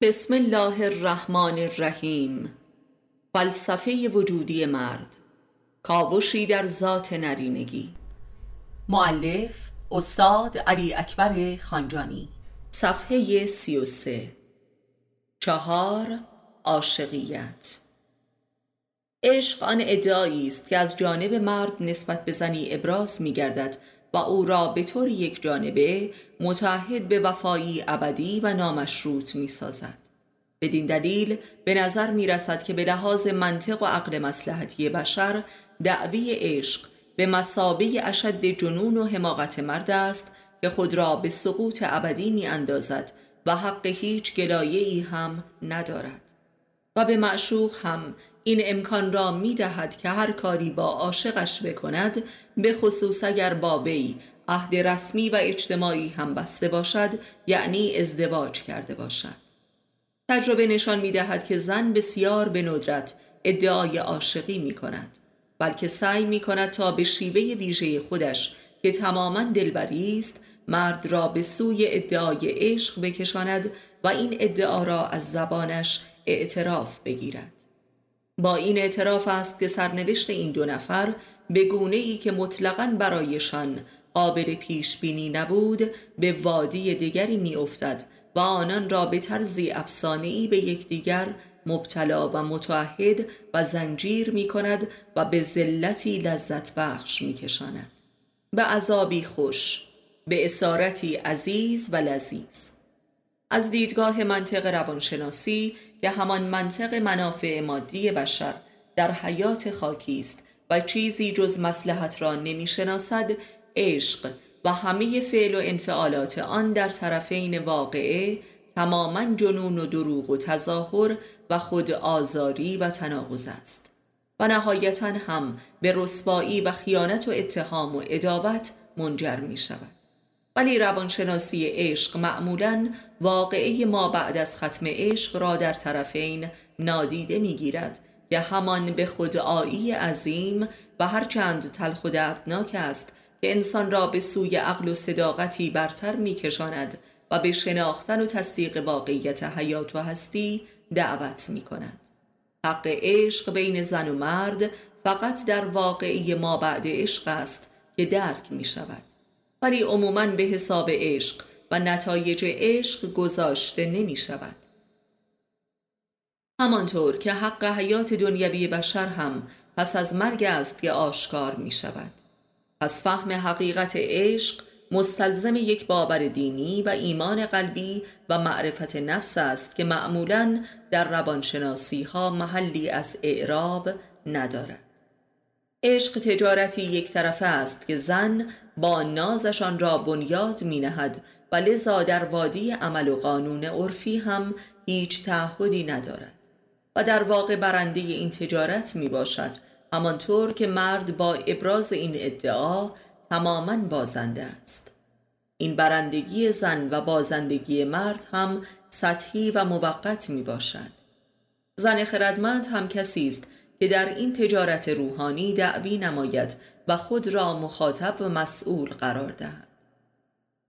بسم الله الرحمن الرحیم. فلسفه وجودی مرد. کاوشی در ذات نرینگی معلف استاد علی اکبر خانجانی. صفحه سی و سه. چهار عاشقیت. عشق آن ادعایی است که از جانب مرد نسبت به زنی ابراز می گردد و او را به طور یک جانبه متحد به وفایی ابدی و نامشروط می سازد. بدین دلیل به نظر می رسد که به لحاظ منطق و عقل مسلحتی بشر دعوی عشق به مسابه اشد جنون و حماقت مرد است که خود را به سقوط ابدی می اندازد و حق هیچ گلایه هم ندارد و به معشوق هم این امکان را می دهد که هر کاری با عاشقش بکند به خصوص اگر با وی عهد رسمی و اجتماعی هم بسته باشد یعنی ازدواج کرده باشد. تجربه نشان می دهد که زن بسیار به ندرت ادعای عاشقی می کند بلکه سعی می کند تا به شیوه ویژه خودش که تماما دلبری است مرد را به سوی ادعای عشق بکشاند و این ادعا را از زبانش اعتراف بگیرد. با این اعتراف است که سرنوشت این دو نفر به گونه ای که مطلقا برایشان قابل پیش بینی نبود به وادی دیگری می افتد و آنان را به طرزی ای به یکدیگر مبتلا و متعهد و زنجیر می کند و به ذلتی لذت بخش می کشاند. به عذابی خوش به اسارتی عزیز و لذیذ از دیدگاه منطق روانشناسی که همان منطق منافع مادی بشر در حیات خاکی است و چیزی جز مسلحت را نمی‌شناسد عشق و همه فعل و انفعالات آن در طرفین واقعه تماما جنون و دروغ و تظاهر و خود آزاری و تناقض است. و نهایتا هم به رسوایی و خیانت و اتهام و ادابت منجر می شود ولی روانشناسی عشق معمولا واقعه ما بعد از ختم عشق را در طرفین نادیده می‌گیرد که همان به خودآیی عظیم و هرچند تلخ و دردناک است که انسان را به سوی عقل و صداقتی برتر میکشاند و به شناختن و تصدیق واقعیت حیات و هستی دعوت می کند. حق عشق بین زن و مرد فقط در واقعی ما بعد عشق است که درک می شود. ولی عموما به حساب عشق و نتایج عشق گذاشته نمی شود. همانطور که حق حیات دنیوی بشر هم پس از مرگ است که آشکار می شود. پس فهم حقیقت عشق مستلزم یک باور دینی و ایمان قلبی و معرفت نفس است که معمولا در روانشناسی ها محلی از اعراب ندارد. عشق تجارتی یک طرفه است که زن با نازشان را بنیاد می نهد و لذا در وادی عمل و قانون عرفی هم هیچ تعهدی ندارد. و در واقع برنده این تجارت می باشد همانطور که مرد با ابراز این ادعا تماما بازنده است. این برندگی زن و بازندگی مرد هم سطحی و موقت می باشد زن خردمند هم کسی است که در این تجارت روحانی دعوی نماید و خود را مخاطب و مسئول قرار دهد.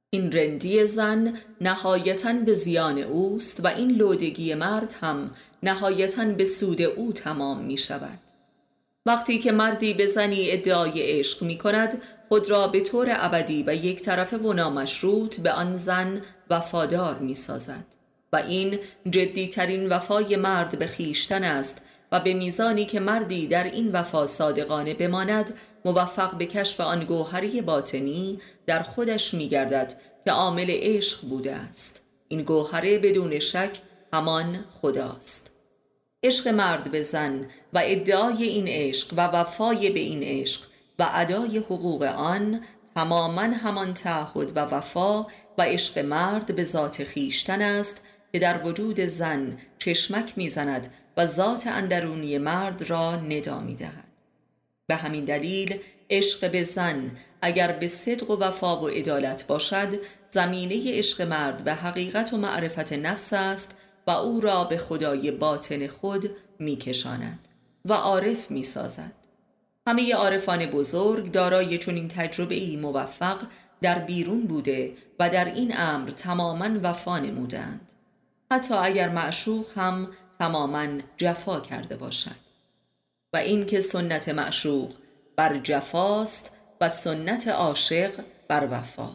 این رندی زن نهایتا به زیان اوست و این لودگی مرد هم نهایتا به سود او تمام می شود. وقتی که مردی به زنی ادعای عشق می کند خود را به طور ابدی و یک طرف و نامشروط به آن زن وفادار می سازد و این جدیترین وفای مرد به خیشتن است و به میزانی که مردی در این وفا صادقانه بماند موفق به کشف آن گوهری باطنی در خودش میگردد که عامل عشق بوده است این گوهره بدون شک همان خداست عشق مرد به زن و ادعای این عشق و وفای به این عشق و ادای حقوق آن تماما همان تعهد و وفا و عشق مرد به ذات خیشتن است که در وجود زن چشمک می‌زند و ذات اندرونی مرد را ندا می دهد. به همین دلیل عشق به زن اگر به صدق و وفا و عدالت باشد زمینه عشق مرد به حقیقت و معرفت نفس است و او را به خدای باطن خود میکشاند و عارف می سازد. همه عارفان بزرگ دارای چنین تجربه ای موفق در بیرون بوده و در این امر تماما وفا نمودند. حتی اگر معشوق هم تماما جفا کرده باشد و این که سنت معشوق بر جفاست و سنت عاشق بر وفا.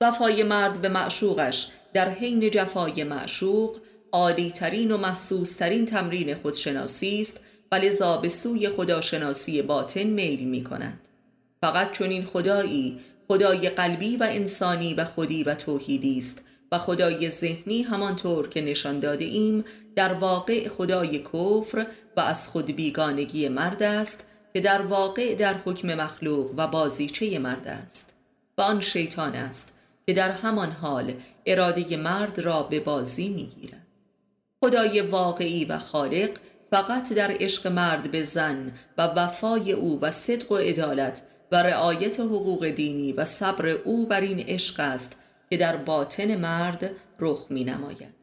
وفای مرد به معشوقش در حین جفای معشوق عالی ترین و محسوس ترین تمرین خودشناسی است و لذا به سوی خداشناسی باطن میل می کند. فقط چون این خدایی خدای قلبی و انسانی و خودی و توحیدی است و خدای ذهنی همانطور که نشان داده ایم در واقع خدای کفر و از خود بیگانگی مرد است که در واقع در حکم مخلوق و بازیچه مرد است. و آن شیطان است که در همان حال اراده مرد را به بازی می‌گیرد. خدای واقعی و خالق فقط در عشق مرد به زن و وفای او و صدق و عدالت و رعایت حقوق دینی و صبر او بر این عشق است که در باطن مرد رخ می نماید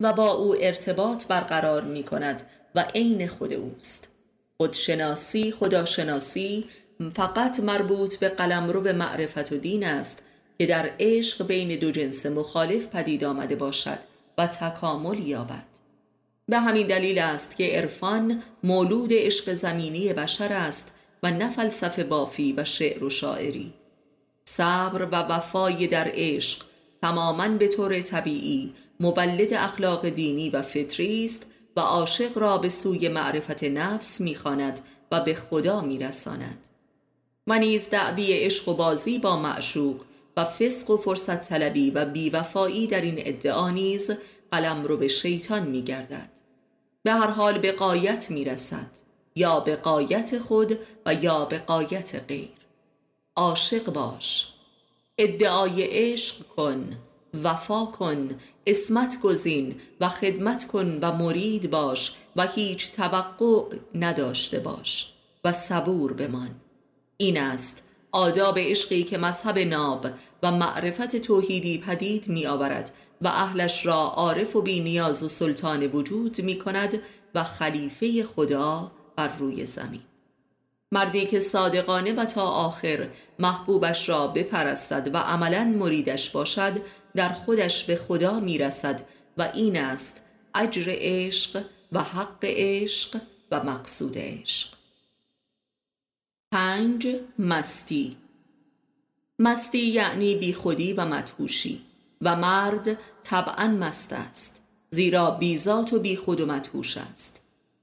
و با او ارتباط برقرار می کند و عین خود اوست. خودشناسی خداشناسی فقط مربوط به قلمرو به معرفت و دین است که در عشق بین دو جنس مخالف پدید آمده باشد و تکامل یابد. به همین دلیل است که عرفان مولود عشق زمینی بشر است و نه فلسفه بافی و شعر و شاعری. صبر و وفای در عشق تماما به طور طبیعی مولد اخلاق دینی و فطری است و عاشق را به سوی معرفت نفس می‌خواند و به خدا میرساند. و نیز دعوی عشق و بازی با معشوق و فسق و فرصت طلبی و بیوفایی در این ادعا نیز قلم رو به شیطان میگردد. به هر حال به قایت می‌رسد یا به قایت خود و یا به قایت غیر. عاشق باش. ادعای عشق کن وفا کن اسمت گزین و خدمت کن و مرید باش و هیچ توقع نداشته باش و صبور بمان. این است آداب عشقی که مذهب ناب و معرفت توحیدی پدید می آورد و اهلش را عارف و بی نیاز و سلطان وجود می کند و خلیفه خدا بر روی زمین. مردی که صادقانه و تا آخر محبوبش را بپرستد و عملا مریدش باشد در خودش به خدا می‌رسد و این است اجر عشق و حق عشق و مقصود عشق. پنج مستی. مستی یعنی بیخودی و مدهوشی و مرد طبعا مست است زیرا بیزات و بیخود و مدهوش است.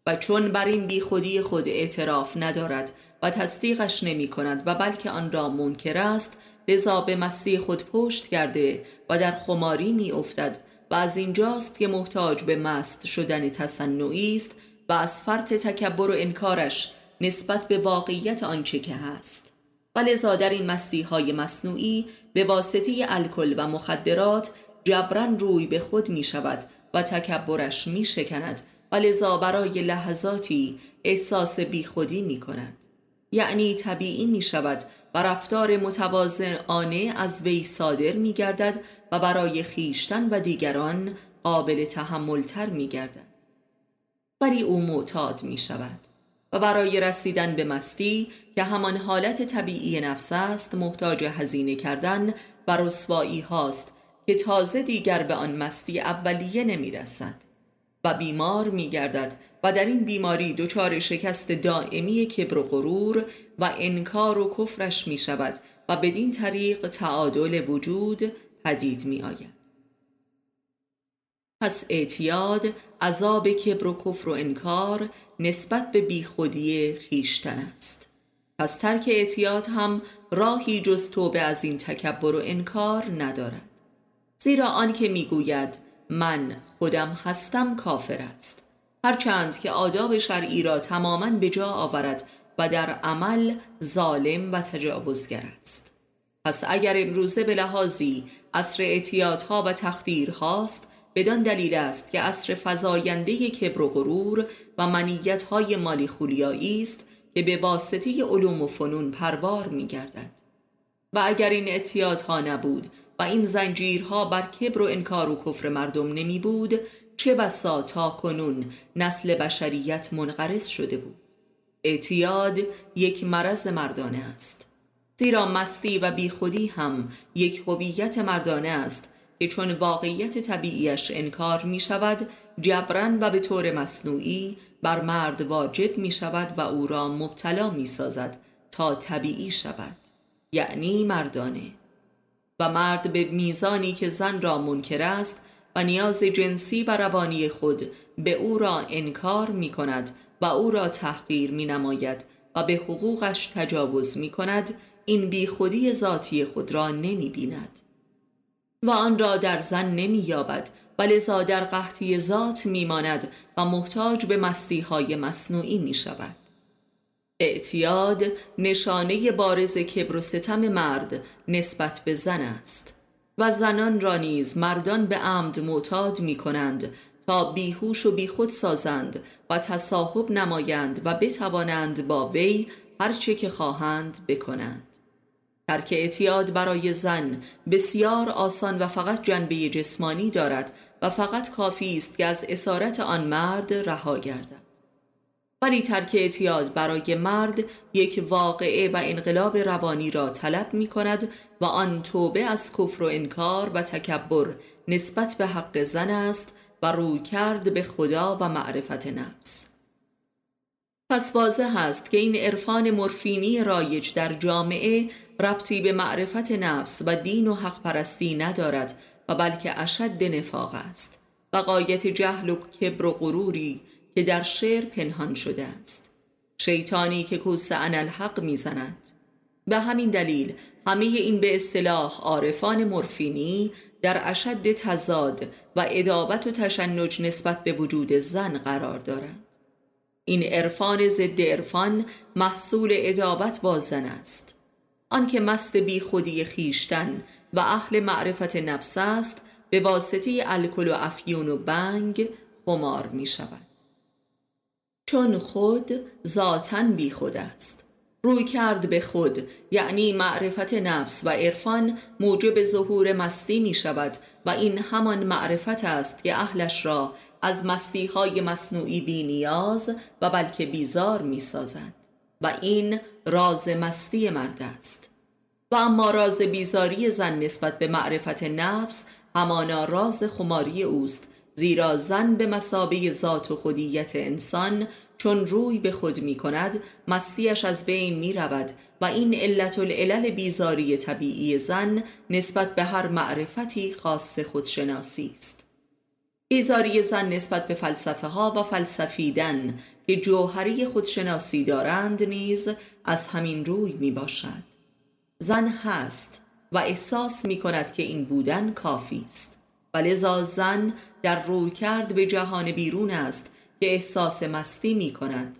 و چون بر این بیخودی خود اعتراف ندارد و تصدیقش نمی کند و بلکه آن را منکر است لذا به مستی خود پشت کرده و در خماری می افتد و از اینجاست که محتاج به مست شدن تصنعی است و از فرط تکبر و انکارش نسبت به واقعیت آنچه که هست. و لذا در این مستی های مصنوعی به واسطه الکل و مخدرات جبران روی به خود می شود و تکبرش می شکند و لذا برای لحظاتی احساس بیخودی می کند یعنی طبیعی می شود و رفتار متوازنانه از وی صادر می گردد و برای خیشتن و دیگران قابل تحملتر می گردد ولی او معتاد می شود و برای رسیدن به مستی که همان حالت طبیعی نفس است محتاج هزینه کردن و رسوایی هاست که تازه دیگر به آن مستی اولیه نمی رسد بیمار می گردد و در این بیماری دچار شکست دائمی کبر و غرور و انکار و کفرش می شود و بدین طریق تعادل وجود پدید می آید پس اعتیاد عذاب کبر و کفر و انکار نسبت به بیخودی خیشتن است. پس ترک اعتیاد هم راهی جز توبه از این تکبر و انکار ندارد. زیرا آن که می‌گوید من خودم هستم کافر است هرچند که آداب شرعی را تماما به جا آورد و در عمل ظالم و تجاوزگر است پس اگر امروزه به لحاظی عصر اعتیادها و تخدیرهاست بدان دلیل است که عصر فضاینده کبر و غرور و منیتهای مالی خولیایی است که به واسطه علوم و فنون پروار می گردد. و اگر این اعتیادها نبود و این زنجیرها بر کبر و انکار و کفر مردم نمی بود چه بسا تا کنون نسل بشریت منقرض شده بود. اعتیاد یک مرض مردانه است. زیرا مستی و بیخودی هم یک هویت مردانه است که چون واقعیت طبیعیش انکار می شود جبران و به طور مصنوعی بر مرد واجب می شود و او را مبتلا می سازد تا طبیعی شود. یعنی مردانه. و مرد به میزانی که زن را منکر است و نیاز جنسی و روانی خود به او را انکار می کند و او را تحقیر می نماید و به حقوقش تجاوز می کند این بیخودی ذاتی خود را نمی بیند و آن را در زن نمی یابد و لذا در قحطی ذات می ماند و محتاج به مستی های مصنوعی می شود اعتیاد نشانه بارز کبر و ستم مرد نسبت به زن است. و زنان را نیز مردان به عمد معتاد می کنند تا بیهوش و بیخود سازند و تصاحب نمایند و بتوانند با وی هرچه که خواهند بکنند. ترک اعتیاد برای زن بسیار آسان و فقط جنبه جسمانی دارد و فقط کافی است که از اسارت آن مرد رها گردد. ولی ترک اعتیاد برای مرد یک واقعه و انقلاب روانی را طلب می کند و آن توبه از کفر و انکار و تکبر نسبت به حق زن است و روی کرد به خدا و معرفت نفس. پس واضح است که این عرفان مرفینی رایج در جامعه ربطی به معرفت نفس و دین و حق پرستی ندارد و بلکه اشد نفاق است. و قایت جهل و کبر و غروری که در شعر پنهان شده است. شیطانی که کوس الحق می‌زند. به همین دلیل همه این به اصطلاح عارفان مرفینی در اشد تزاد و ادابت و تشنج نسبت به وجود زن قرار دارند. این عرفان ضد عرفان محصول ادابت با زن است. آنکه مست بی خودی خیشتن و اهل معرفت نفس است به واسطه الکل و افیون و بنگ خمار می شود چون خود ذاتا بی خود است. روی کرد به خود یعنی معرفت نفس و عرفان موجب ظهور مستی می شود و این همان معرفت است که اهلش را از مستی های مصنوعی بی نیاز و بلکه بیزار می سازد و این راز مستی مرد است. و اما راز بیزاری زن نسبت به معرفت نفس همانا راز خماری اوست زیرا زن به مسابه ذات و خودیت انسان چون روی به خود می کند مستیش از بین می رود و این علت العلل بیزاری طبیعی زن نسبت به هر معرفتی خاص خودشناسی است. بیزاری زن نسبت به فلسفه ها و فلسفیدن که جوهری خودشناسی دارند نیز از همین روی می باشد زن هست و احساس می کند که این بودن کافی است. و لذا زن در روی کرد به جهان بیرون است که احساس مستی می کند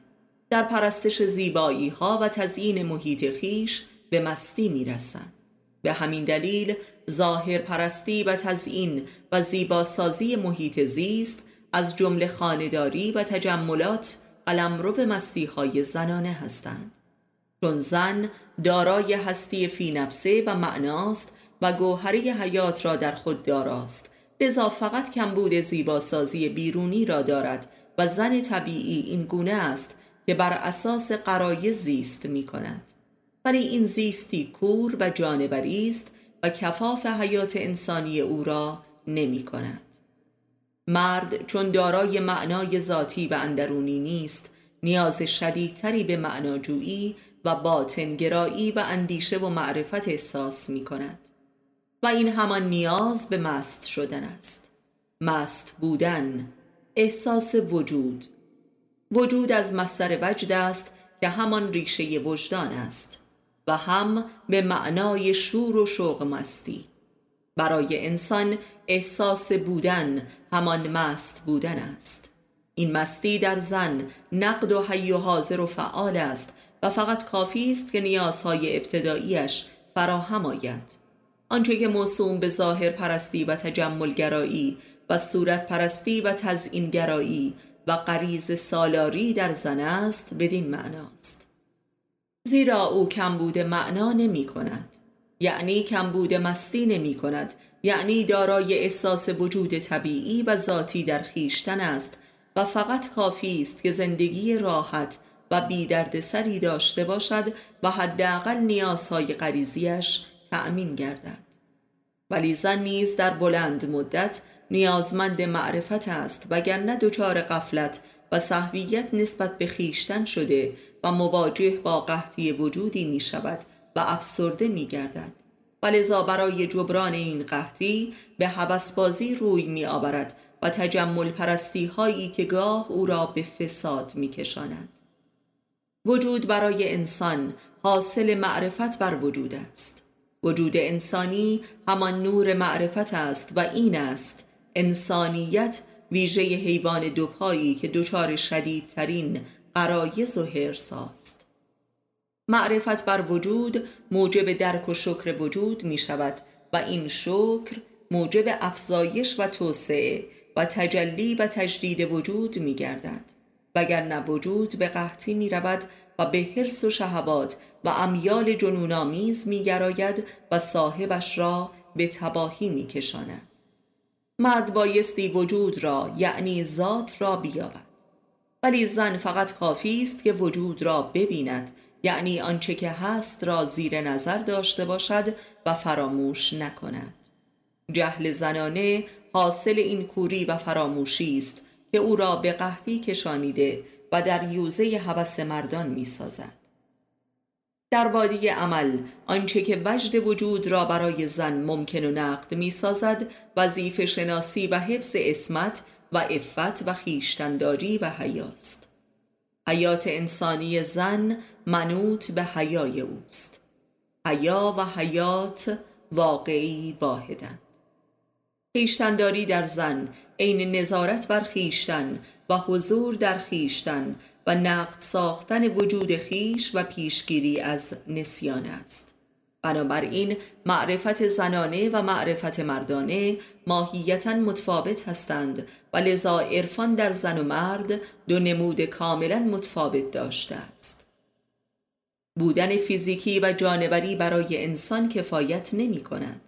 در پرستش زیبایی ها و تزیین محیط خیش به مستی می رسند به همین دلیل ظاهر پرستی و تزیین و زیباسازی محیط زیست از جمله خانداری و تجملات قلمرو به مستی های زنانه هستند. چون زن دارای هستی فی نفسه و معناست و گوهری حیات را در خود داراست لذا فقط کمبود زیباسازی بیرونی را دارد و زن طبیعی این گونه است که بر اساس قرای زیست می کند. ولی این زیستی کور و جانبری است و کفاف حیات انسانی او را نمی کند. مرد چون دارای معنای ذاتی و اندرونی نیست نیاز شدیدتری به معناجویی و باطنگرایی و اندیشه و معرفت احساس می کند. و این همان نیاز به مست شدن است. مست بودن احساس وجود. وجود از مستر وجد است که همان ریشه وجدان است و هم به معنای شور و شوق مستی. برای انسان احساس بودن همان مست بودن است. این مستی در زن نقد و حی و حاضر و فعال است و فقط کافی است که نیازهای ابتداییش فراهم آید. آنچه که موسوم به ظاهر پرستی و تجملگرایی و صورت پرستی و تزئینگرایی و قریز سالاری در زن است بدین معناست. زیرا او کمبود معنا نمی کند. یعنی کمبود مستی نمی کند. یعنی دارای احساس وجود طبیعی و ذاتی در خیشتن است و فقط کافی است که زندگی راحت و بی سری داشته باشد و حداقل نیازهای غریزیش تأمین گردد. ولی زن نیز در بلند مدت نیازمند معرفت است وگرنه دچار قفلت و صحویت نسبت به خیشتن شده و مواجه با قحطی وجودی می شود و افسرده می گردد و لذا برای جبران این قحطی به حبسبازی روی می آورد و تجمل پرستی هایی که گاه او را به فساد می کشاند. وجود برای انسان حاصل معرفت بر وجود است. وجود انسانی همان نور معرفت است و این است. انسانیت ویژه حیوان دوپایی که دچار شدیدترین قرایز و هرساست معرفت بر وجود موجب درک و شکر وجود می شود و این شکر موجب افزایش و توسعه و تجلی و تجدید وجود می گردد. وگر وجود به قحطی می رود و به حرس و شهوات و امیال جنونآمیز می گراید و صاحبش را به تباهی می کشاند. مرد بایستی وجود را یعنی ذات را بیابد ولی زن فقط کافی است که وجود را ببیند یعنی آنچه که هست را زیر نظر داشته باشد و فراموش نکند جهل زنانه حاصل این کوری و فراموشی است که او را به قحطی کشانیده و در یوزه هوس مردان می سازد. در وادی عمل آنچه که وجد وجود را برای زن ممکن و نقد می سازد وظیفه شناسی و حفظ اسمت و افت و خیشتنداری و حیاست. حیات انسانی زن منوط به حیای اوست. حیا و حیات واقعی واحدند. خیشتنداری در زن عین نظارت بر خیشتن و حضور در خیشتن و نقد ساختن وجود خیش و پیشگیری از نسیان است. بنابراین معرفت زنانه و معرفت مردانه ماهیتا متفاوت هستند و لذا عرفان در زن و مرد دو نمود کاملا متفاوت داشته است. بودن فیزیکی و جانوری برای انسان کفایت نمی کند.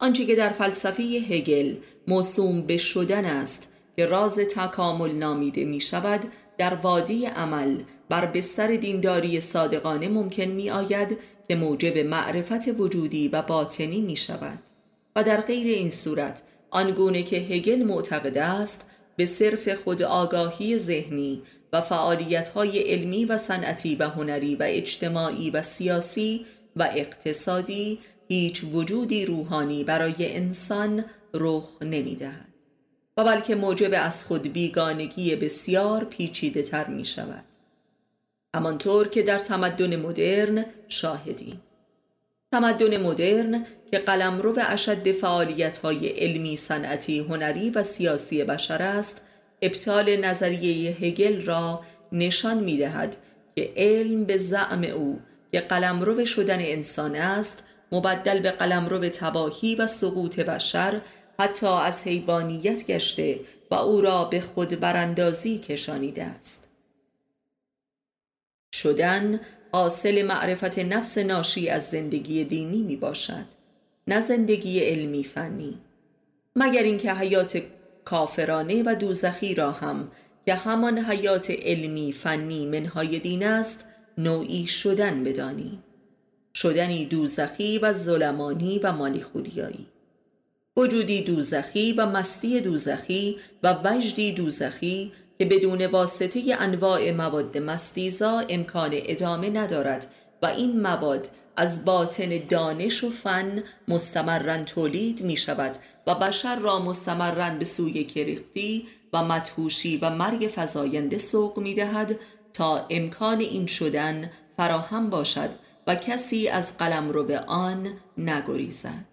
آنچه که در فلسفه هگل موسوم به شدن است که راز تکامل نامیده می شود در وادی عمل بر بستر دینداری صادقانه ممکن می آید که موجب معرفت وجودی و باطنی می شود و در غیر این صورت آنگونه که هگل معتقد است به صرف خود آگاهی ذهنی و فعالیت های علمی و صنعتی و هنری و اجتماعی و سیاسی و اقتصادی هیچ وجودی روحانی برای انسان رخ نمی دهد و بلکه موجب از خود بیگانگی بسیار پیچیده تر می شود همانطور که در تمدن مدرن شاهدیم. تمدن مدرن که قلمرو اشد فعالیت های علمی صنعتی هنری و سیاسی بشر است ابطال نظریه هگل را نشان می دهد که علم به زعم او که قلمرو شدن انسان است مبدل به قلمرو تباهی و سقوط بشر حتی از حیوانیت گشته و او را به خود براندازی کشانیده است. شدن حاصل معرفت نفس ناشی از زندگی دینی می باشد نه زندگی علمی فنی. مگر اینکه حیات کافرانه و دوزخی را هم که همان حیات علمی فنی منهای دین است نوعی شدن بدانی. شدنی دوزخی و ظلمانی و مالیخوریایی وجودی دوزخی و مستی دوزخی و وجدی دوزخی که بدون واسطه انواع مواد مستیزا امکان ادامه ندارد و این مواد از باطن دانش و فن مستمرن تولید می شود و بشر را مستمرن به سوی کریختی و مدهوشی و مرگ فزاینده سوق می دهد تا امکان این شدن فراهم باشد و کسی از قلم رو به آن نگریزد.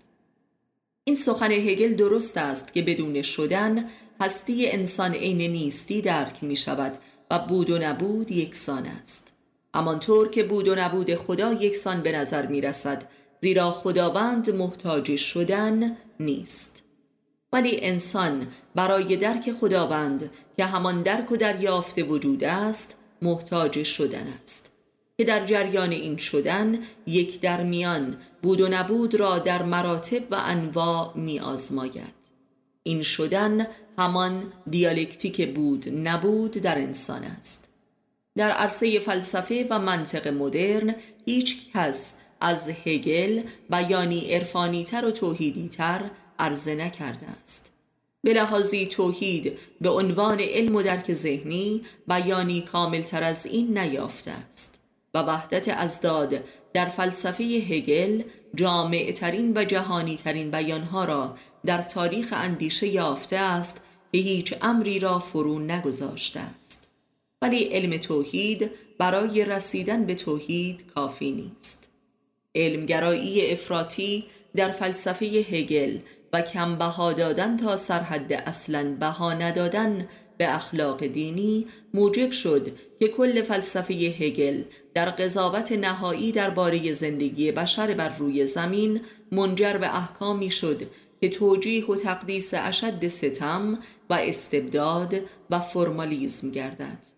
این سخن هگل درست است که بدون شدن هستی انسان عین نیستی درک می شود و بود و نبود یکسان است. همانطور که بود و نبود خدا یکسان به نظر می رسد زیرا خداوند محتاج شدن نیست. ولی انسان برای درک خداوند که همان درک و دریافت وجود است محتاج شدن است. که در جریان این شدن یک در میان بود و نبود را در مراتب و انواع می آزماید این شدن همان دیالکتیک بود نبود در انسان است. در عرصه فلسفه و منطق مدرن هیچ کس از هگل بیانی عرفانیتر و توحیدیتر عرضه نکرده است. به لحاظی توحید به عنوان علم و درک ذهنی بیانی کاملتر از این نیافته است. و وحدت ازداد در فلسفه هگل جامعترین و جهانی ترین بیانها را در تاریخ اندیشه یافته است که هیچ امری را فرو نگذاشته است. ولی علم توحید برای رسیدن به توحید کافی نیست. علمگرایی افراطی در فلسفه هگل و کم بها دادن تا سرحد اصلا بها ندادن به اخلاق دینی موجب شد که کل فلسفه هگل در قضاوت نهایی درباره زندگی بشر بر روی زمین منجر به احکامی شد که توجیه و تقدیس اشد ستم و استبداد و فرمالیزم گردد.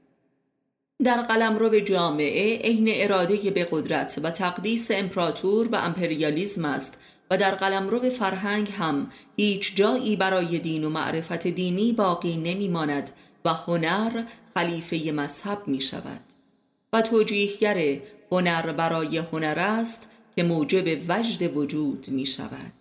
در قلمرو جامعه عین اراده به قدرت و تقدیس امپراتور و امپریالیزم است و در قلمرو فرهنگ هم. هیچ جایی برای دین و معرفت دینی باقی نمی ماند و هنر خلیفه مذهب می شود و توجیهگر هنر برای هنر است که موجب وجد وجود می شود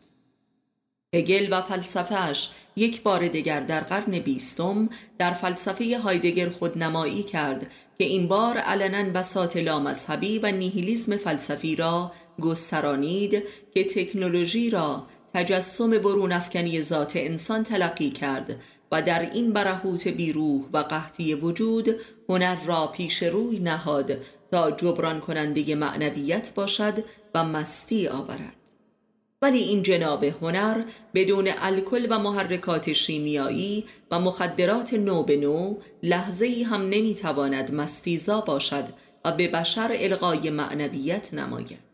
هگل و فلسفهش یک بار دیگر در قرن بیستم در فلسفه هایدگر خودنمایی کرد که این بار علنا بساط لامذهبی و نیهیلیزم فلسفی را گسترانید که تکنولوژی را تجسم برون افکنی ذات انسان تلقی کرد و در این برهوت بیروح و قحطی وجود هنر را پیش روی نهاد تا جبران کننده معنویت باشد و مستی آورد. ولی این جناب هنر بدون الکل و محرکات شیمیایی و مخدرات نو به نو لحظه ای هم نمی‌تواند مستیزا باشد و به بشر القای معنویت نماید.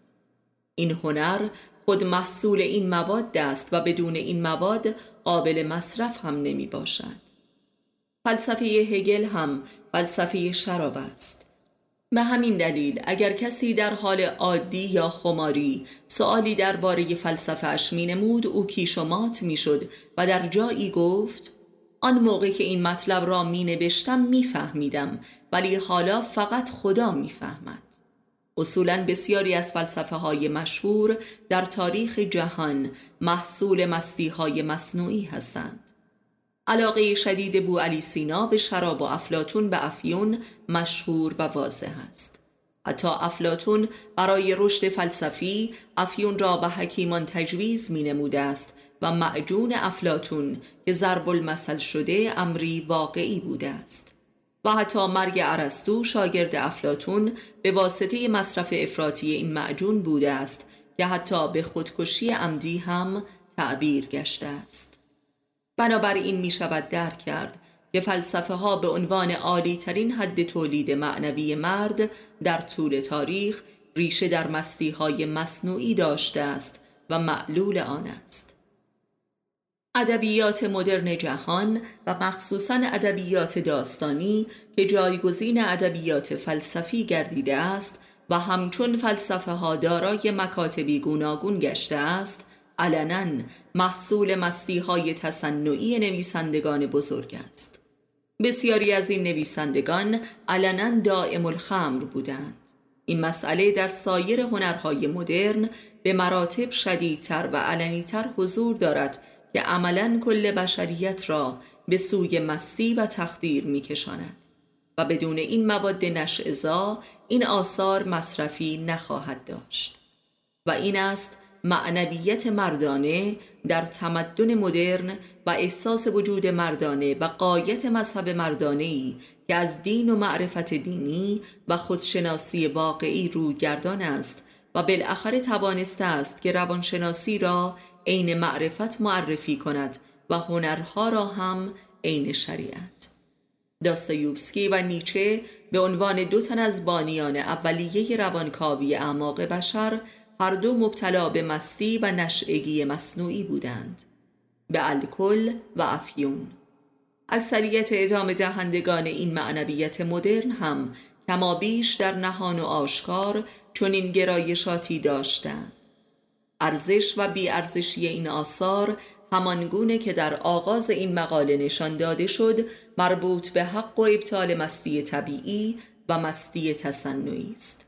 این هنر خود محصول این مواد است و بدون این مواد قابل مصرف هم نمی باشد. فلسفه هگل هم فلسفه شراب است. به همین دلیل اگر کسی در حال عادی یا خماری سوالی درباره فلسفه اش می نمود او کیش و مات می شد و در جایی گفت آن موقع که این مطلب را می نوشتم می فهمیدم ولی حالا فقط خدا می فهمد. اصولا بسیاری از فلسفه های مشهور در تاریخ جهان محصول مستی های مصنوعی هستند. علاقه شدید بو علی سینا به شراب و افلاتون به افیون مشهور و واضح است. حتی افلاتون برای رشد فلسفی افیون را به حکیمان تجویز می نموده است و معجون افلاتون که ضرب المثل شده امری واقعی بوده است. و حتی مرگ عرستو شاگرد افلاتون به واسطه مصرف افراطی این معجون بوده است که حتی به خودکشی عمدی هم تعبیر گشته است. بنابراین می شود درک کرد که فلسفه ها به عنوان عالی ترین حد تولید معنوی مرد در طول تاریخ ریشه در مستی های مصنوعی داشته است و معلول آن است. ادبیات مدرن جهان و مخصوصا ادبیات داستانی که جایگزین ادبیات فلسفی گردیده است و همچون فلسفه ها دارای مکاتبی گوناگون گشته است علنا محصول مستی های تصنعی نویسندگان بزرگ است. بسیاری از این نویسندگان علنا دائم الخمر بودند. این مسئله در سایر هنرهای مدرن به مراتب شدیدتر و علنیتر حضور دارد که عملا کل بشریت را به سوی مستی و تخدیر میکشاند و بدون این مواد نشعزا این آثار مصرفی نخواهد داشت و این است معنویت مردانه در تمدن مدرن و احساس وجود مردانه و قایت مذهب مردانه ای که از دین و معرفت دینی و خودشناسی واقعی رویگردان است و بالاخره توانسته است که روانشناسی را عین معرفت معرفی کند و هنرها را هم عین شریعت. داستایوفسکی و نیچه به عنوان دو تن از بانیان اولیه روانکاوی اعماق بشر هر دو مبتلا به مستی و نشعگی مصنوعی بودند. به الکل و افیون. اکثریت ادام دهندگان این معنویت مدرن هم کما بیش در نهان و آشکار چنین گرایشاتی داشتند. ارزش و بیارزشی این آثار همانگونه که در آغاز این مقاله نشان داده شد مربوط به حق و ابطال مستی طبیعی و مستی تصنعی است.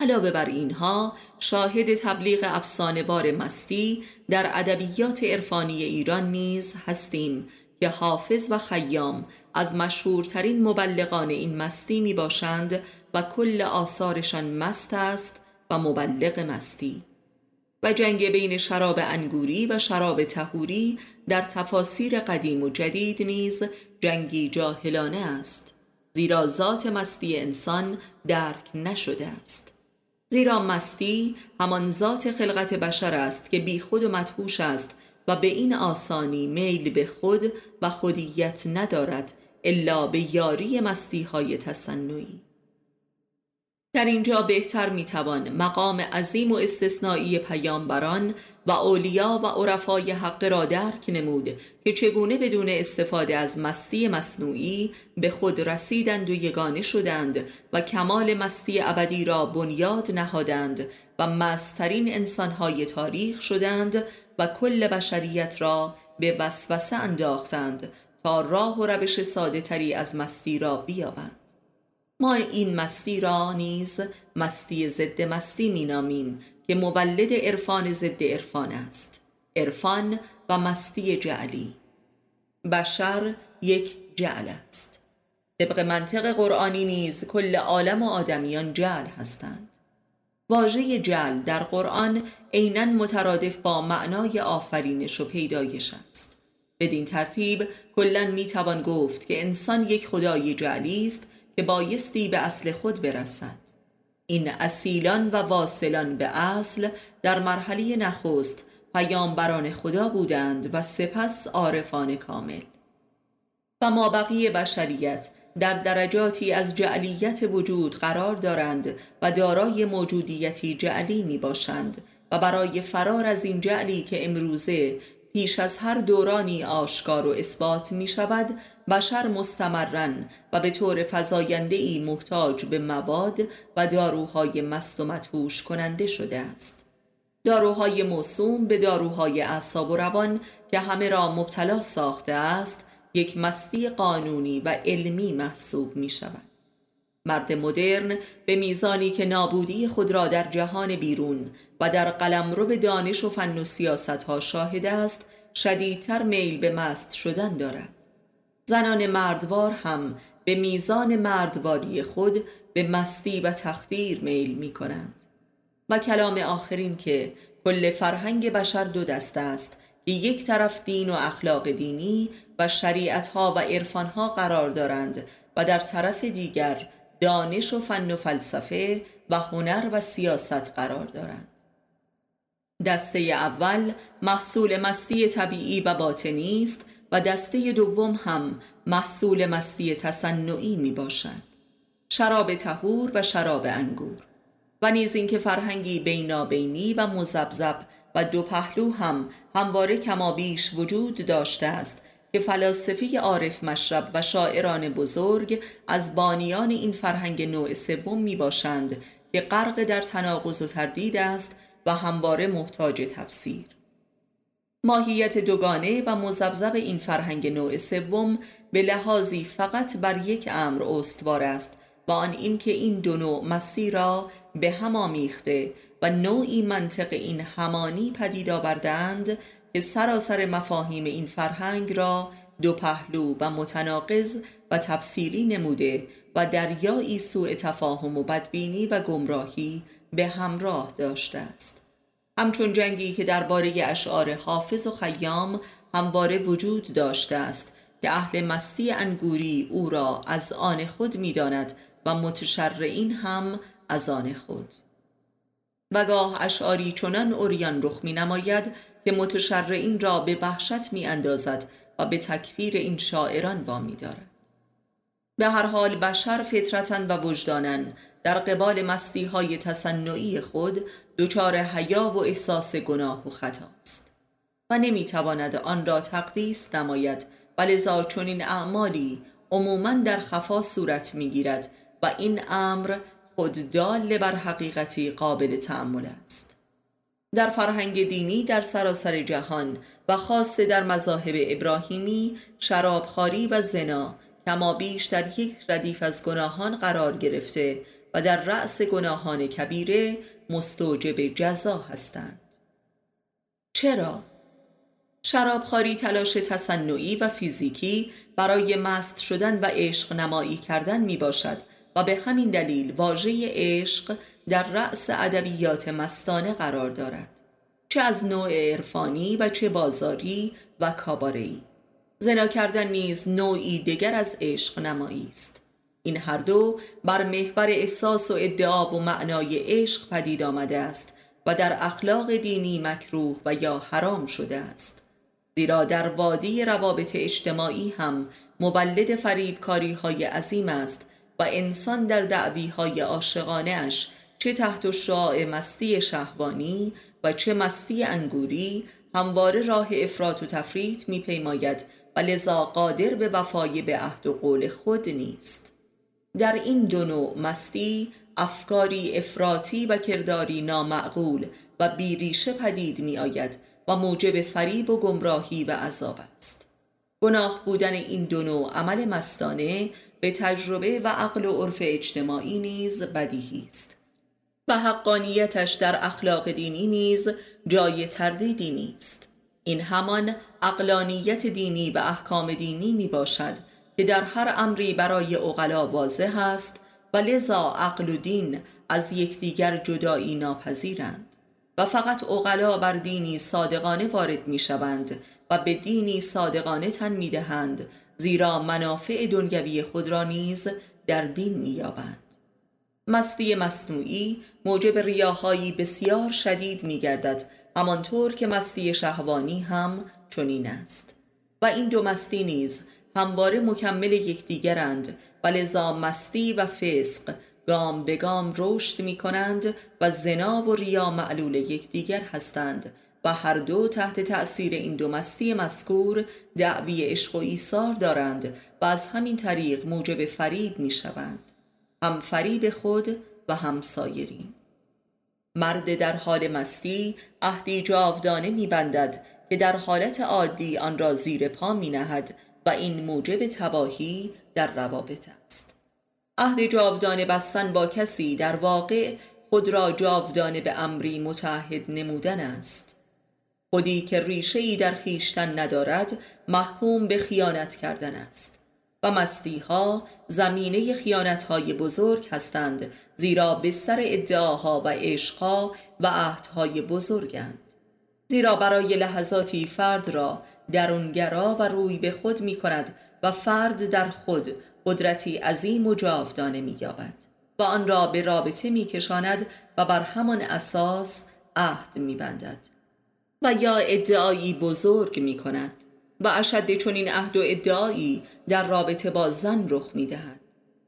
علاوه بر اینها شاهد تبلیغ افسانه بار مستی در ادبیات عرفانی ایران نیز هستیم که حافظ و خیام از مشهورترین مبلغان این مستی می باشند و کل آثارشان مست است و مبلغ مستی و جنگ بین شراب انگوری و شراب تهوری در تفاسیر قدیم و جدید نیز جنگی جاهلانه است زیرا ذات مستی انسان درک نشده است. زیرا مستی همان ذات خلقت بشر است که بی خود و مدهوش است و به این آسانی میل به خود و خودیت ندارد الا به یاری مستی های تصنعی. در اینجا بهتر می‌توان مقام عظیم و استثنایی پیامبران و اولیا و عرفای حق را درک نمود که چگونه بدون استفاده از مستی مصنوعی به خود رسیدند و یگانه شدند و کمال مستی ابدی را بنیاد نهادند و مسترین انسانهای تاریخ شدند و کل بشریت را به وسوسه انداختند تا راه و روش ساده تری از مستی را بیابند. ما این مستی را نیز مستی ضد مستی مینامیم که مولد عرفان ضد عرفان است. عرفان و مستی جعلی. بشر یک جعل است. طبق منطق قرآنی نیز کل عالم و آدمیان جعل هستند. واژه جعل در قرآن عینا مترادف با معنای آفرینش و پیدایش است. بدین ترتیب کلا می‌توان گفت که انسان یک خدای جعلی است که بایستی به اصل خود برسد. این اصیلان و واصلان به اصل در مرحله نخست پیامبران خدا بودند و سپس عارفان کامل. و ما بقیه بشریت در درجاتی از جعلیت وجود قرار دارند و دارای موجودیتی جعلی می باشند و برای فرار از این جعلی که امروزه پیش از هر دورانی آشکار و اثبات می شود بشر مستمرن و به طور ای محتاج به مواد و داروهای مست و مدهوش کننده شده است. داروهای موسوم به داروهای اعصاب و روان که همه را مبتلا ساخته است یک مستی قانونی و علمی محسوب می شود مرد مدرن به میزانی که نابودی خود را در جهان بیرون و در قلمرو به دانش و فن و سیاست ها شاهد است شدیدتر میل به مست شدن دارد. زنان مردوار هم به میزان مردواری خود به مستی و تخدیر میل می کنند و کلام آخرین که کل فرهنگ بشر دو دست است که یک طرف دین و اخلاق دینی و شریعت ها و عرفان ها قرار دارند و در طرف دیگر دانش و فن و فلسفه و هنر و سیاست قرار دارند. دسته اول محصول مستی طبیعی و باطنی است و دسته دوم هم محصول مستی تصنعی می باشد شراب تهور و شراب انگور. و نیز اینکه فرهنگی بینابینی و مزبزب و دو پهلو هم همواره کمابیش وجود داشته است که فلاسفی عارف مشرب و شاعران بزرگ از بانیان این فرهنگ نوع سوم می باشند که غرق در تناقض و تردید است و همواره محتاج تفسیر. ماهیت دوگانه و مزبزب این فرهنگ نوع سوم به لحاظی فقط بر یک امر استوار است و آن اینکه این دو نوع مسیر را به هم آمیخته و نوعی منطق این همانی پدید آوردند که سراسر مفاهیم این فرهنگ را دو پهلو و متناقض و تفسیری نموده و دریایی سوء تفاهم و بدبینی و گمراهی به همراه داشته است. همچون جنگی که درباره اشعار حافظ و خیام همواره وجود داشته است که اهل مستی انگوری او را از آن خود می‌داند و متشرعین هم از آن خود. و گاه اشعاری چنان اوریان رخ می نماید که متشرعین را به وحشت می اندازد و به تکفیر این شاعران وامی دارد. به هر حال بشر فطرتا و وجدانن در قبال مستی های تصنعی خود دچار حیا و احساس گناه و خطاست و نمی‌تواند آن را تقدیس نماید و لذا چنین اعمالی عموما در خفا صورت می‌گیرد و این امر خود دال بر حقیقتی قابل تعمل است. در فرهنگ دینی در سراسر جهان و خاصه در مذاهب ابراهیمی شرابخواری و زنا کما بیش در یک ردیف از گناهان قرار گرفته و در رأس گناهان کبیره مستوجب جزا هستند. چرا؟ شرابخواری تلاش تصنعی و فیزیکی برای مست شدن و عشق نمایی کردن می باشد و به همین دلیل واژه عشق در رأس ادبیات مستانه قرار دارد. چه از نوع عرفانی و چه بازاری و کابارهی زنا کردن نیز نوعی دیگر از عشق نمایی است. این هر دو بر محور احساس و ادعا و معنای عشق پدید آمده است و در اخلاق دینی مکروه و یا حرام شده است. زیرا در وادی روابط اجتماعی هم مولد فریبکاری های عظیم است و انسان در دعوی های اش چه تحت شعاع مستی شهوانی و چه مستی انگوری همواره راه افراط و تفریط میپیماید و لذا قادر به وفای به عهد و قول خود نیست. در این دو نوع مستی افکاری افراطی و کرداری نامعقول و بیریشه پدید می آید و موجب فریب و گمراهی و عذاب است. گناه بودن این دو نوع عمل مستانه به تجربه و عقل و عرف اجتماعی نیز بدیهی است و حقانیتش در اخلاق دینی نیز جای تردیدی نیست این همان اقلانیت دینی و احکام دینی می باشد که در هر امری برای اغلا واضح است و لذا عقل و دین از یکدیگر جدایی ناپذیرند و فقط اغلا بر دینی صادقانه وارد می شوند و به دینی صادقانه تن می دهند زیرا منافع دنیوی خود را نیز در دین می یابند. مستی مصنوعی موجب ریاهایی بسیار شدید می گردد همانطور که مستی شهوانی هم چنین است و این دو مستی نیز همواره مکمل یکدیگرند. و لذا مستی و فسق گام به گام رشد می کنند و زنا و ریا معلول یکدیگر هستند. و هر دو تحت تأثیر این دو مستی مذکور دعوی عشق و ایثار دارند و از همین طریق موجب فریب می شوند هم فریب خود و هم سایرین. مرد در حال مستی عهدی جاودانه می بندد که در حالت عادی آن را زیر پا می نهد و این موجب تباهی در روابط است. عهد جاودانه بستن با کسی در واقع خود را جاودانه به امری متعهد نمودن است. خودی که ریشه در خیشتن ندارد محکوم به خیانت کردن است و مستی ها زمینه خیانت های بزرگ هستند زیرا بستر ادعاها و عشقها و عهدهای بزرگند. زیرا برای لحظاتی فرد را درونگرا و روی به خود می کند و فرد در خود قدرتی عظیم و جاودانه می یابد و آن را به رابطه می کشاند و بر همان اساس عهد می بندد و یا ادعایی بزرگ می کند و اشد چنین عهد و ادعایی در رابطه با زن رخ می دهد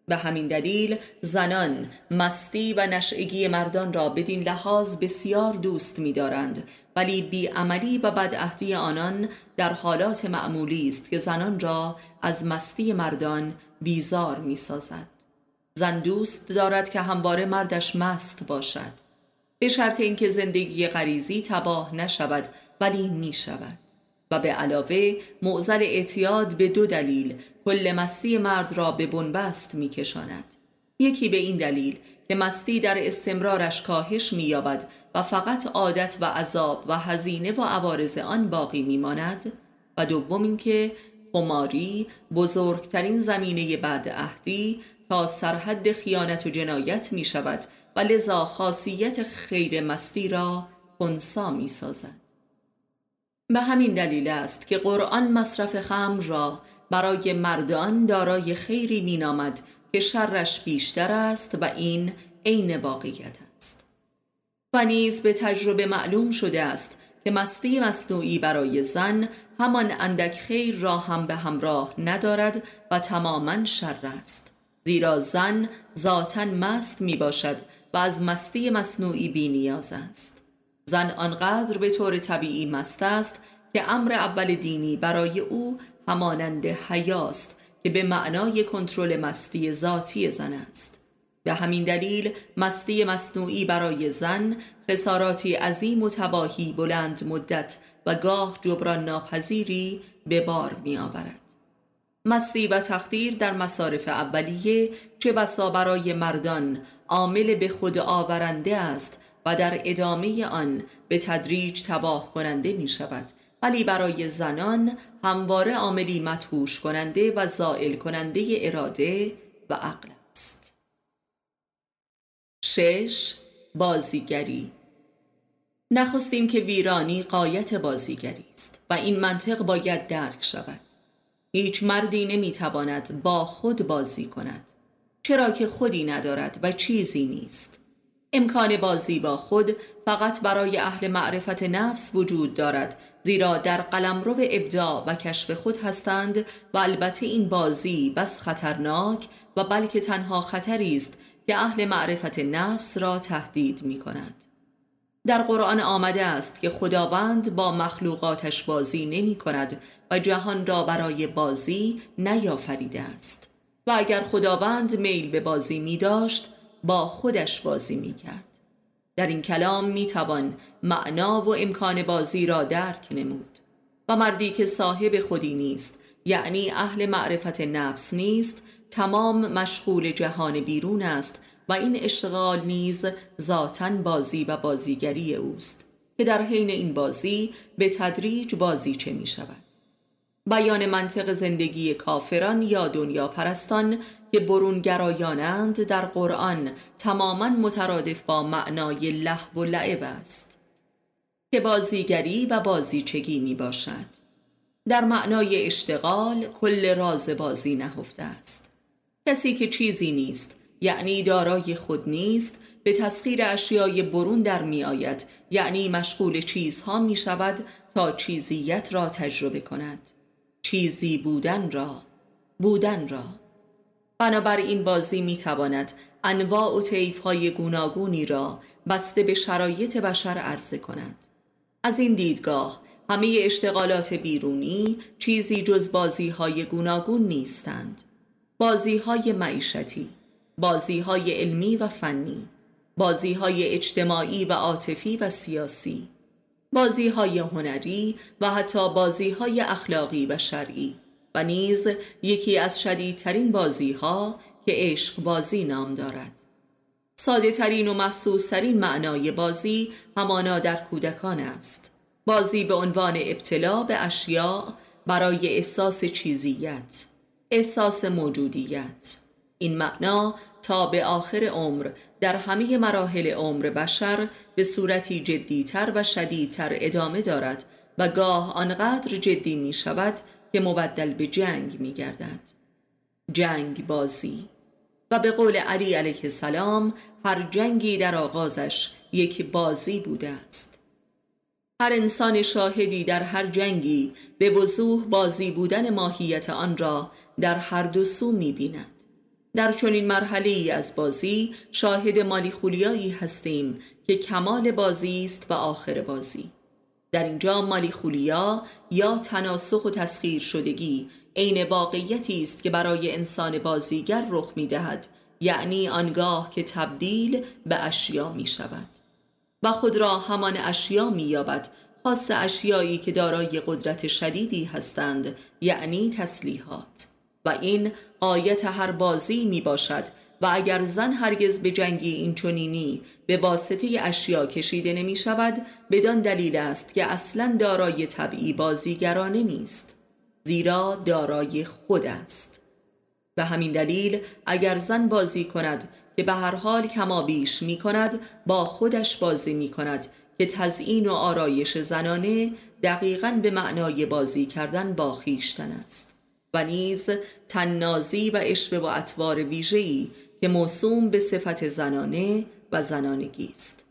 به همین دلیل زنان مستی و نشعگی مردان را بدین لحاظ بسیار دوست می دارند ولی بیعملی و بدعهدی آنان در حالات معمولی است که زنان را از مستی مردان بیزار می سازد زن دوست دارد که همواره مردش مست باشد. به شرط اینکه زندگی غریزی تباه نشود ولی می شود و به علاوه معزل اعتیاد به دو دلیل کل مستی مرد را به بنبست می کشاند. یکی به این دلیل که مستی در استمرارش کاهش می یابد و فقط عادت و عذاب و هزینه و عوارض آن باقی می ماند و دوم اینکه خماری بزرگترین زمینه بعد عهدی تا سرحد خیانت و جنایت می شود و لذا خاصیت خیر مستی را خونسا می سازد به همین دلیل است که قرآن مصرف خمر را برای مردان دارای خیری مینامد که شرش بیشتر است و این عین واقعیت است. و نیز به تجربه معلوم شده است که مستی مصنوعی برای زن همان اندک خیر را هم به همراه ندارد و تماما شر است. زیرا زن ذاتا مست می باشد و از مستی مصنوعی بی نیاز است. زن آنقدر به طور طبیعی مست است که امر اول دینی برای او همانند حیاست که به معنای کنترل مستی ذاتی زن است. به همین دلیل مستی مصنوعی برای زن خساراتی عظیم و تباهی بلند مدت و گاه جبران ناپذیری به بار می آورد مستی و تخدیر در مصارف اولیه چه بسا برای مردان عامل به خود آورنده است و در ادامه آن به تدریج تباه کننده می شود ولی برای زنان همواره عاملی مدهوش کننده و زائل کننده اراده و عقل است. شش. بازیگری. نخستیم که ویرانی قایت بازیگری است و این منطق باید درک شود. هیچ مردی نمی‌تواند با خود بازی کند چرا که خودی ندارد و چیزی نیست. امکان بازی با خود فقط برای اهل معرفت نفس وجود دارد زیرا در قلمرو ابداع و کشف خود هستند و البته این بازی بس خطرناک و بلکه تنها خطری است که اهل معرفت نفس را تهدید می کند در قرآن آمده است که خداوند با مخلوقاتش بازی نمی کند و جهان را برای بازی نیافریده است. و اگر خداوند میل به بازی می داشت با خودش بازی می کرد در این کلام می توان معنا و امکان بازی را درک نمود. و مردی که صاحب خودی نیست یعنی اهل معرفت نفس نیست تمام مشغول جهان بیرون است و این اشتغال نیز ذاتا بازی و بازیگری اوست که در حین این بازی به تدریج بازی چه می شود بیان منطق زندگی کافران یا دنیا پرستان که برونگرایانند در قرآن تماما مترادف با معنای لحب و لعب است که بازیگری و بازیچگی می باشد در معنای اشتغال کل راز بازی نهفته است. کسی که چیزی نیست یعنی دارای خود نیست به تسخیر اشیای برون در می آید یعنی مشغول چیزها می شود تا چیزیت را تجربه کند. چیزی بودن را بودن را. بنابراین بازی می تواند انواع و طیف های گوناگونی را بسته به شرایط بشر عرضه کند. از این دیدگاه همه اشتغالات بیرونی چیزی جز بازی های گوناگون نیستند. بازی های معیشتی بازی های علمی و فنی بازی های اجتماعی و عاطفی و سیاسی. بازی های هنری و حتی بازی های اخلاقی و شرعی و نیز یکی از شدیدترین بازی ها که عشق بازی نام دارد. ساده ترین و محسوس ترین معنای بازی همانا در کودکان است. بازی به عنوان ابتلا به اشیاء برای احساس چیزیت احساس موجودیت. این معنا تا به آخر عمر در همه مراحل عمر بشر به صورتی جدیتر و شدیدتر ادامه دارد و گاه آنقدر جدی می شود که مبدل به جنگ می گردد جنگ بازی. و به قول علی علیه السلام هر جنگی در آغازش یک بازی بوده است. هر انسان شاهدی در هر جنگی به وضوح بازی بودن ماهیت آن را در هر دو سو می بیند در چنین مرحله ای از بازی شاهد مالی خولیایی هستیم که کمال بازی است و آخر بازی. در اینجا مالی خولیا یا تناسخ و تسخیر شدگی عین واقعیتی است که برای انسان بازیگر رخ می دهد یعنی آنگاه که تبدیل به اشیا می شود و خود را همان اشیا می یابد خاص اشیایی که دارای قدرت شدیدی هستند یعنی تسلیحات. و این آیت هر بازی می باشد. و اگر زن هرگز به جنگی این چنینی به واسطه اشیا کشیده نمی شود بدان دلیل است که اصلا دارای طبعی بازیگرانه نیست زیرا دارای خود است. به همین دلیل اگر زن بازی کند که به هر حال کما بیش می کند با خودش بازی می کند که تزیین و آرایش زنانه دقیقا به معنای بازی کردن با خیشتن است. و نیز تننازی و اشبه و اطوار ویژه‌ای که موسوم به صفت زنانه و زنانگی است.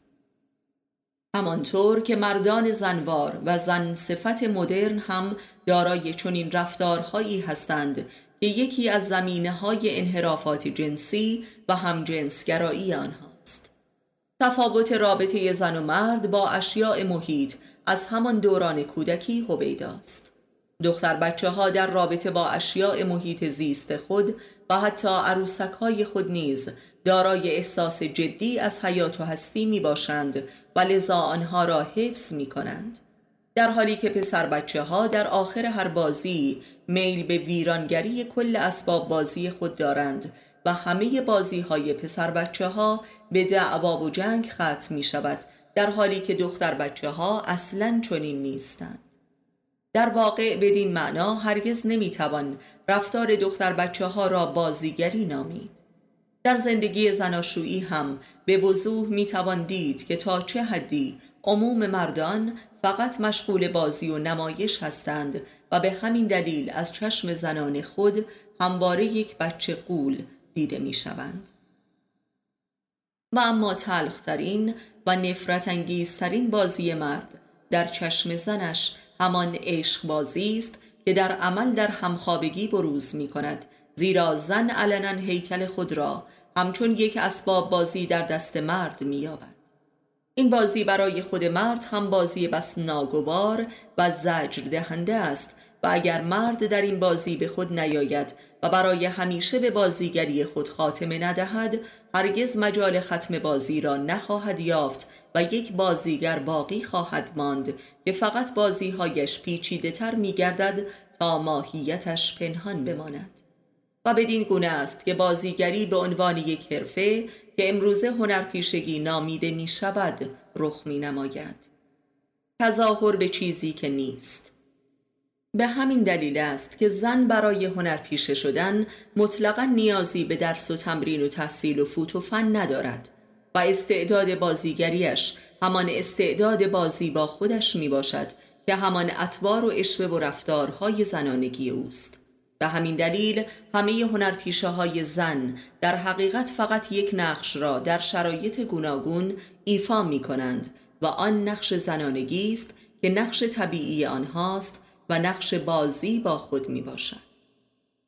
همانطور که مردان زنوار و زن صفت مدرن هم دارای چنین رفتارهایی هستند که یکی از زمینه های انحرافات جنسی و هم جنسگرایی آنهاست. تفاوت رابطه زن و مرد با اشیاء محیط از همان دوران کودکی هویداست دختر بچه ها در رابطه با اشیاء محیط زیست خود و حتی عروسک های خود نیز دارای احساس جدی از حیات و هستی می باشند و لذا آنها را حفظ می کنند در حالی که پسر بچه ها در آخر هر بازی میل به ویرانگری کل اسباب بازی خود دارند و همه بازی های پسر بچه ها به دعوا و جنگ ختم می شود در حالی که دختر بچه ها اصلا چنین نیستند. در واقع بدین معنا هرگز نمی‌توان رفتار دختر بچه ها را بازیگری نامید در زندگی زناشویی هم به وضوح می‌توان دید که تا چه حدی عموم مردان فقط مشغول بازی و نمایش هستند و به همین دلیل از چشم زنان خود همواره یک بچه قول دیده می شوند. و اما تلخترین و نفرت انگیزترین بازی مرد در چشم زنش همان عشق بازی است که در عمل در همخوابگی بروز می کند زیرا زن علنا هیکل خود را همچون یک اسباب بازی در دست مرد می یابد. این بازی برای خود مرد هم بازی بس ناگوار و زجر دهنده است و اگر مرد در این بازی به خود نیاید و برای همیشه به بازیگری خود خاتمه ندهد هرگز مجال ختم بازی را نخواهد یافت و یک بازیگر باقی خواهد ماند که فقط بازیهایش پیچیده تر می گردد تا ماهیتش پنهان بماند. و بدین گونه است که بازیگری به عنوان یک حرفه که امروزه هنرپیشگی نامیده می شود رخ می نماید تظاهر به چیزی که نیست. به همین دلیل است که زن برای هنرپیشه شدن مطلقا نیازی به درس و تمرین و تحصیل و فوت و فن ندارد. و استعداد بازیگریش همان استعداد بازی با خودش می باشد که همان اطوار و اشوه و رفتارهای زنانگی اوست به همین دلیل همه هنرپیشه های زن در حقیقت فقط یک نقش را در شرایط گوناگون ایفا می کنند و آن نقش زنانگی است که نقش طبیعی آنهاست و نقش بازی با خود می باشد.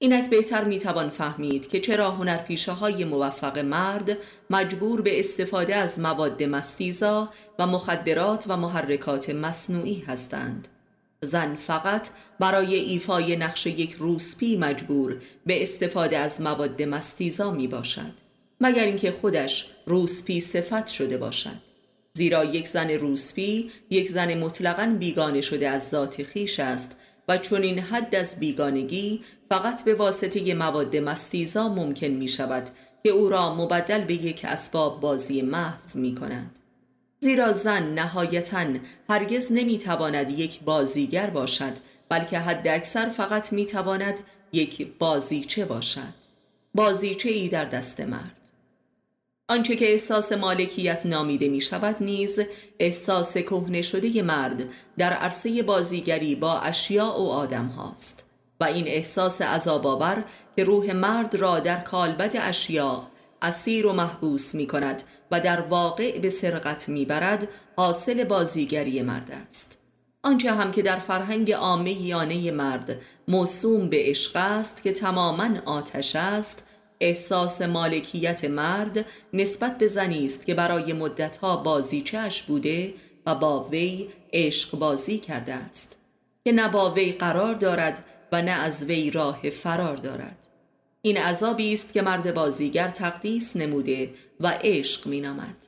اینک بهتر می توان فهمید که چرا هنرپیشه های موفق مرد مجبور به استفاده از مواد مستیزا و مخدرات و محرکات مصنوعی هستند. زن فقط برای ایفای نقش یک روسپی مجبور به استفاده از مواد مستیزا می باشد مگر اینکه خودش روسپی صفت شده باشد زیرا یک زن روسپی یک زن مطلقا بیگانه شده از ذات خیش است و چون این حد از بیگانگی فقط به واسطه مواد مستیزا ممکن می شود که او را مبدل به یک اسباب بازی محض می کند. زیرا زن نهایتا هرگز نمی تواند یک بازیگر باشد بلکه حد اکثر فقط می تواند یک بازیچه باشد بازیچه ای در دست مرد آنچه که احساس مالکیت نامیده می شود نیز احساس کهنه شده مرد در عرصه بازیگری با اشیاء و آدم هاست و این احساس عذابآور که روح مرد را در کالبد اشیاء اسیر و محبوس می کند و در واقع به سرقت می برد حاصل بازیگری مرد است. آنچه هم که در فرهنگ عامه یانه مرد موسوم به عشق است که تماما آتش است احساس مالکیت مرد نسبت به زنی است که برای مدتها بازیچهش بوده و با وی عشق بازی کرده است که نه با وی قرار دارد و نه از وی راه فرار دارد. این عذابی است که مرد بازیگر تقدیس نموده و عشق مینامد.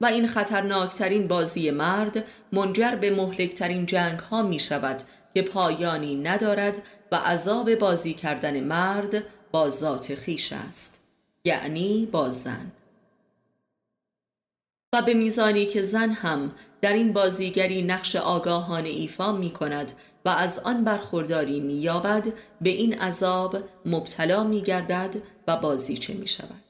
و این خطرناکترین بازی مرد منجر به مهلکترین جنگ ها می شود که پایانی ندارد و عذاب بازی کردن مرد با ذات خیش است یعنی با زن. و به میزانی که زن هم در این بازیگری نقش آگاهانه ایفا می کند و از آن برخورداری می یابد به این عذاب مبتلا می گردد و بازیچه می شود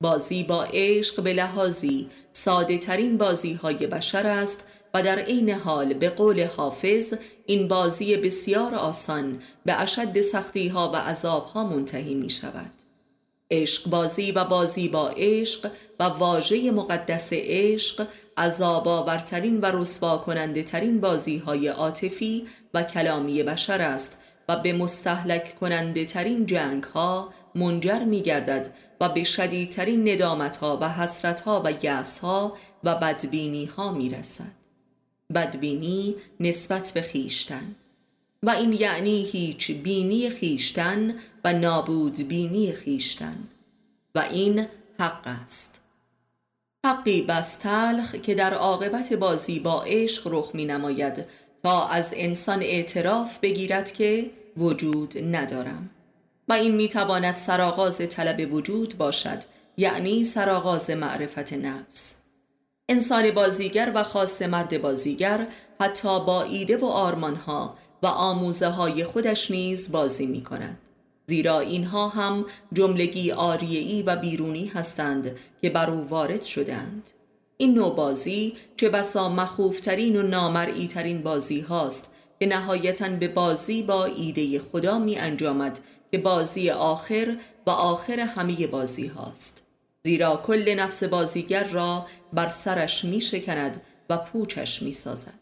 بازی با عشق به لحاظی ساده ترین بازی های بشر است و در عین حال به قول حافظ این بازی بسیار آسان به اشد سختی ها و عذاب ها منتهی می شود عشق بازی و بازی با عشق و واژه مقدس عشق عذاب آورترین و رسوا کننده ترین بازی های عاطفی و کلامی بشر است و به مستحلک کننده ترین جنگ ها منجر می گردد و به شدیدترین ندامت ها و حسرت ها و یأس ها و بدبینی ها می رسد. بدبینی نسبت به خیشتن. و این یعنی هیچ بینی خیشتن و نابود بینی خیشتن. و این حق است. حقی بس تلخ که در عاقبت بازی با عشق رخ می نماید تا از انسان اعتراف بگیرد که وجود ندارم. و این می‌تواند سرآغاز طلب وجود باشد یعنی سرآغاز معرفت نفس. انسان بازیگر و خاص مرد بازیگر حتی با ایده و آرمانها و آموزه های خودش نیز بازی می کند زیرا اینها هم جملگی آریعی و بیرونی هستند که بر او وارد شدند این نوع بازی چه بسا مخوفترین و نامرئی ترین بازی هاست که نهایتا به بازی با ایده خدا می انجامد که بازی آخر و آخر همه بازی هاست. زیرا کل نفس بازیگر را بر سرش می شکند و پوچش می سازد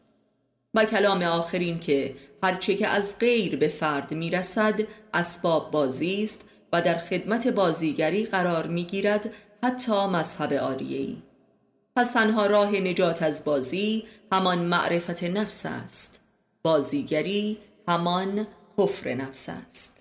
و کلام آخرین که هرچه که از غیر به فرد می رسد اسباب بازی است و در خدمت بازیگری قرار می گیرد حتی مذهب آریهی پس تنها راه نجات از بازی همان معرفت نفس است. بازیگری همان کفر نفس است.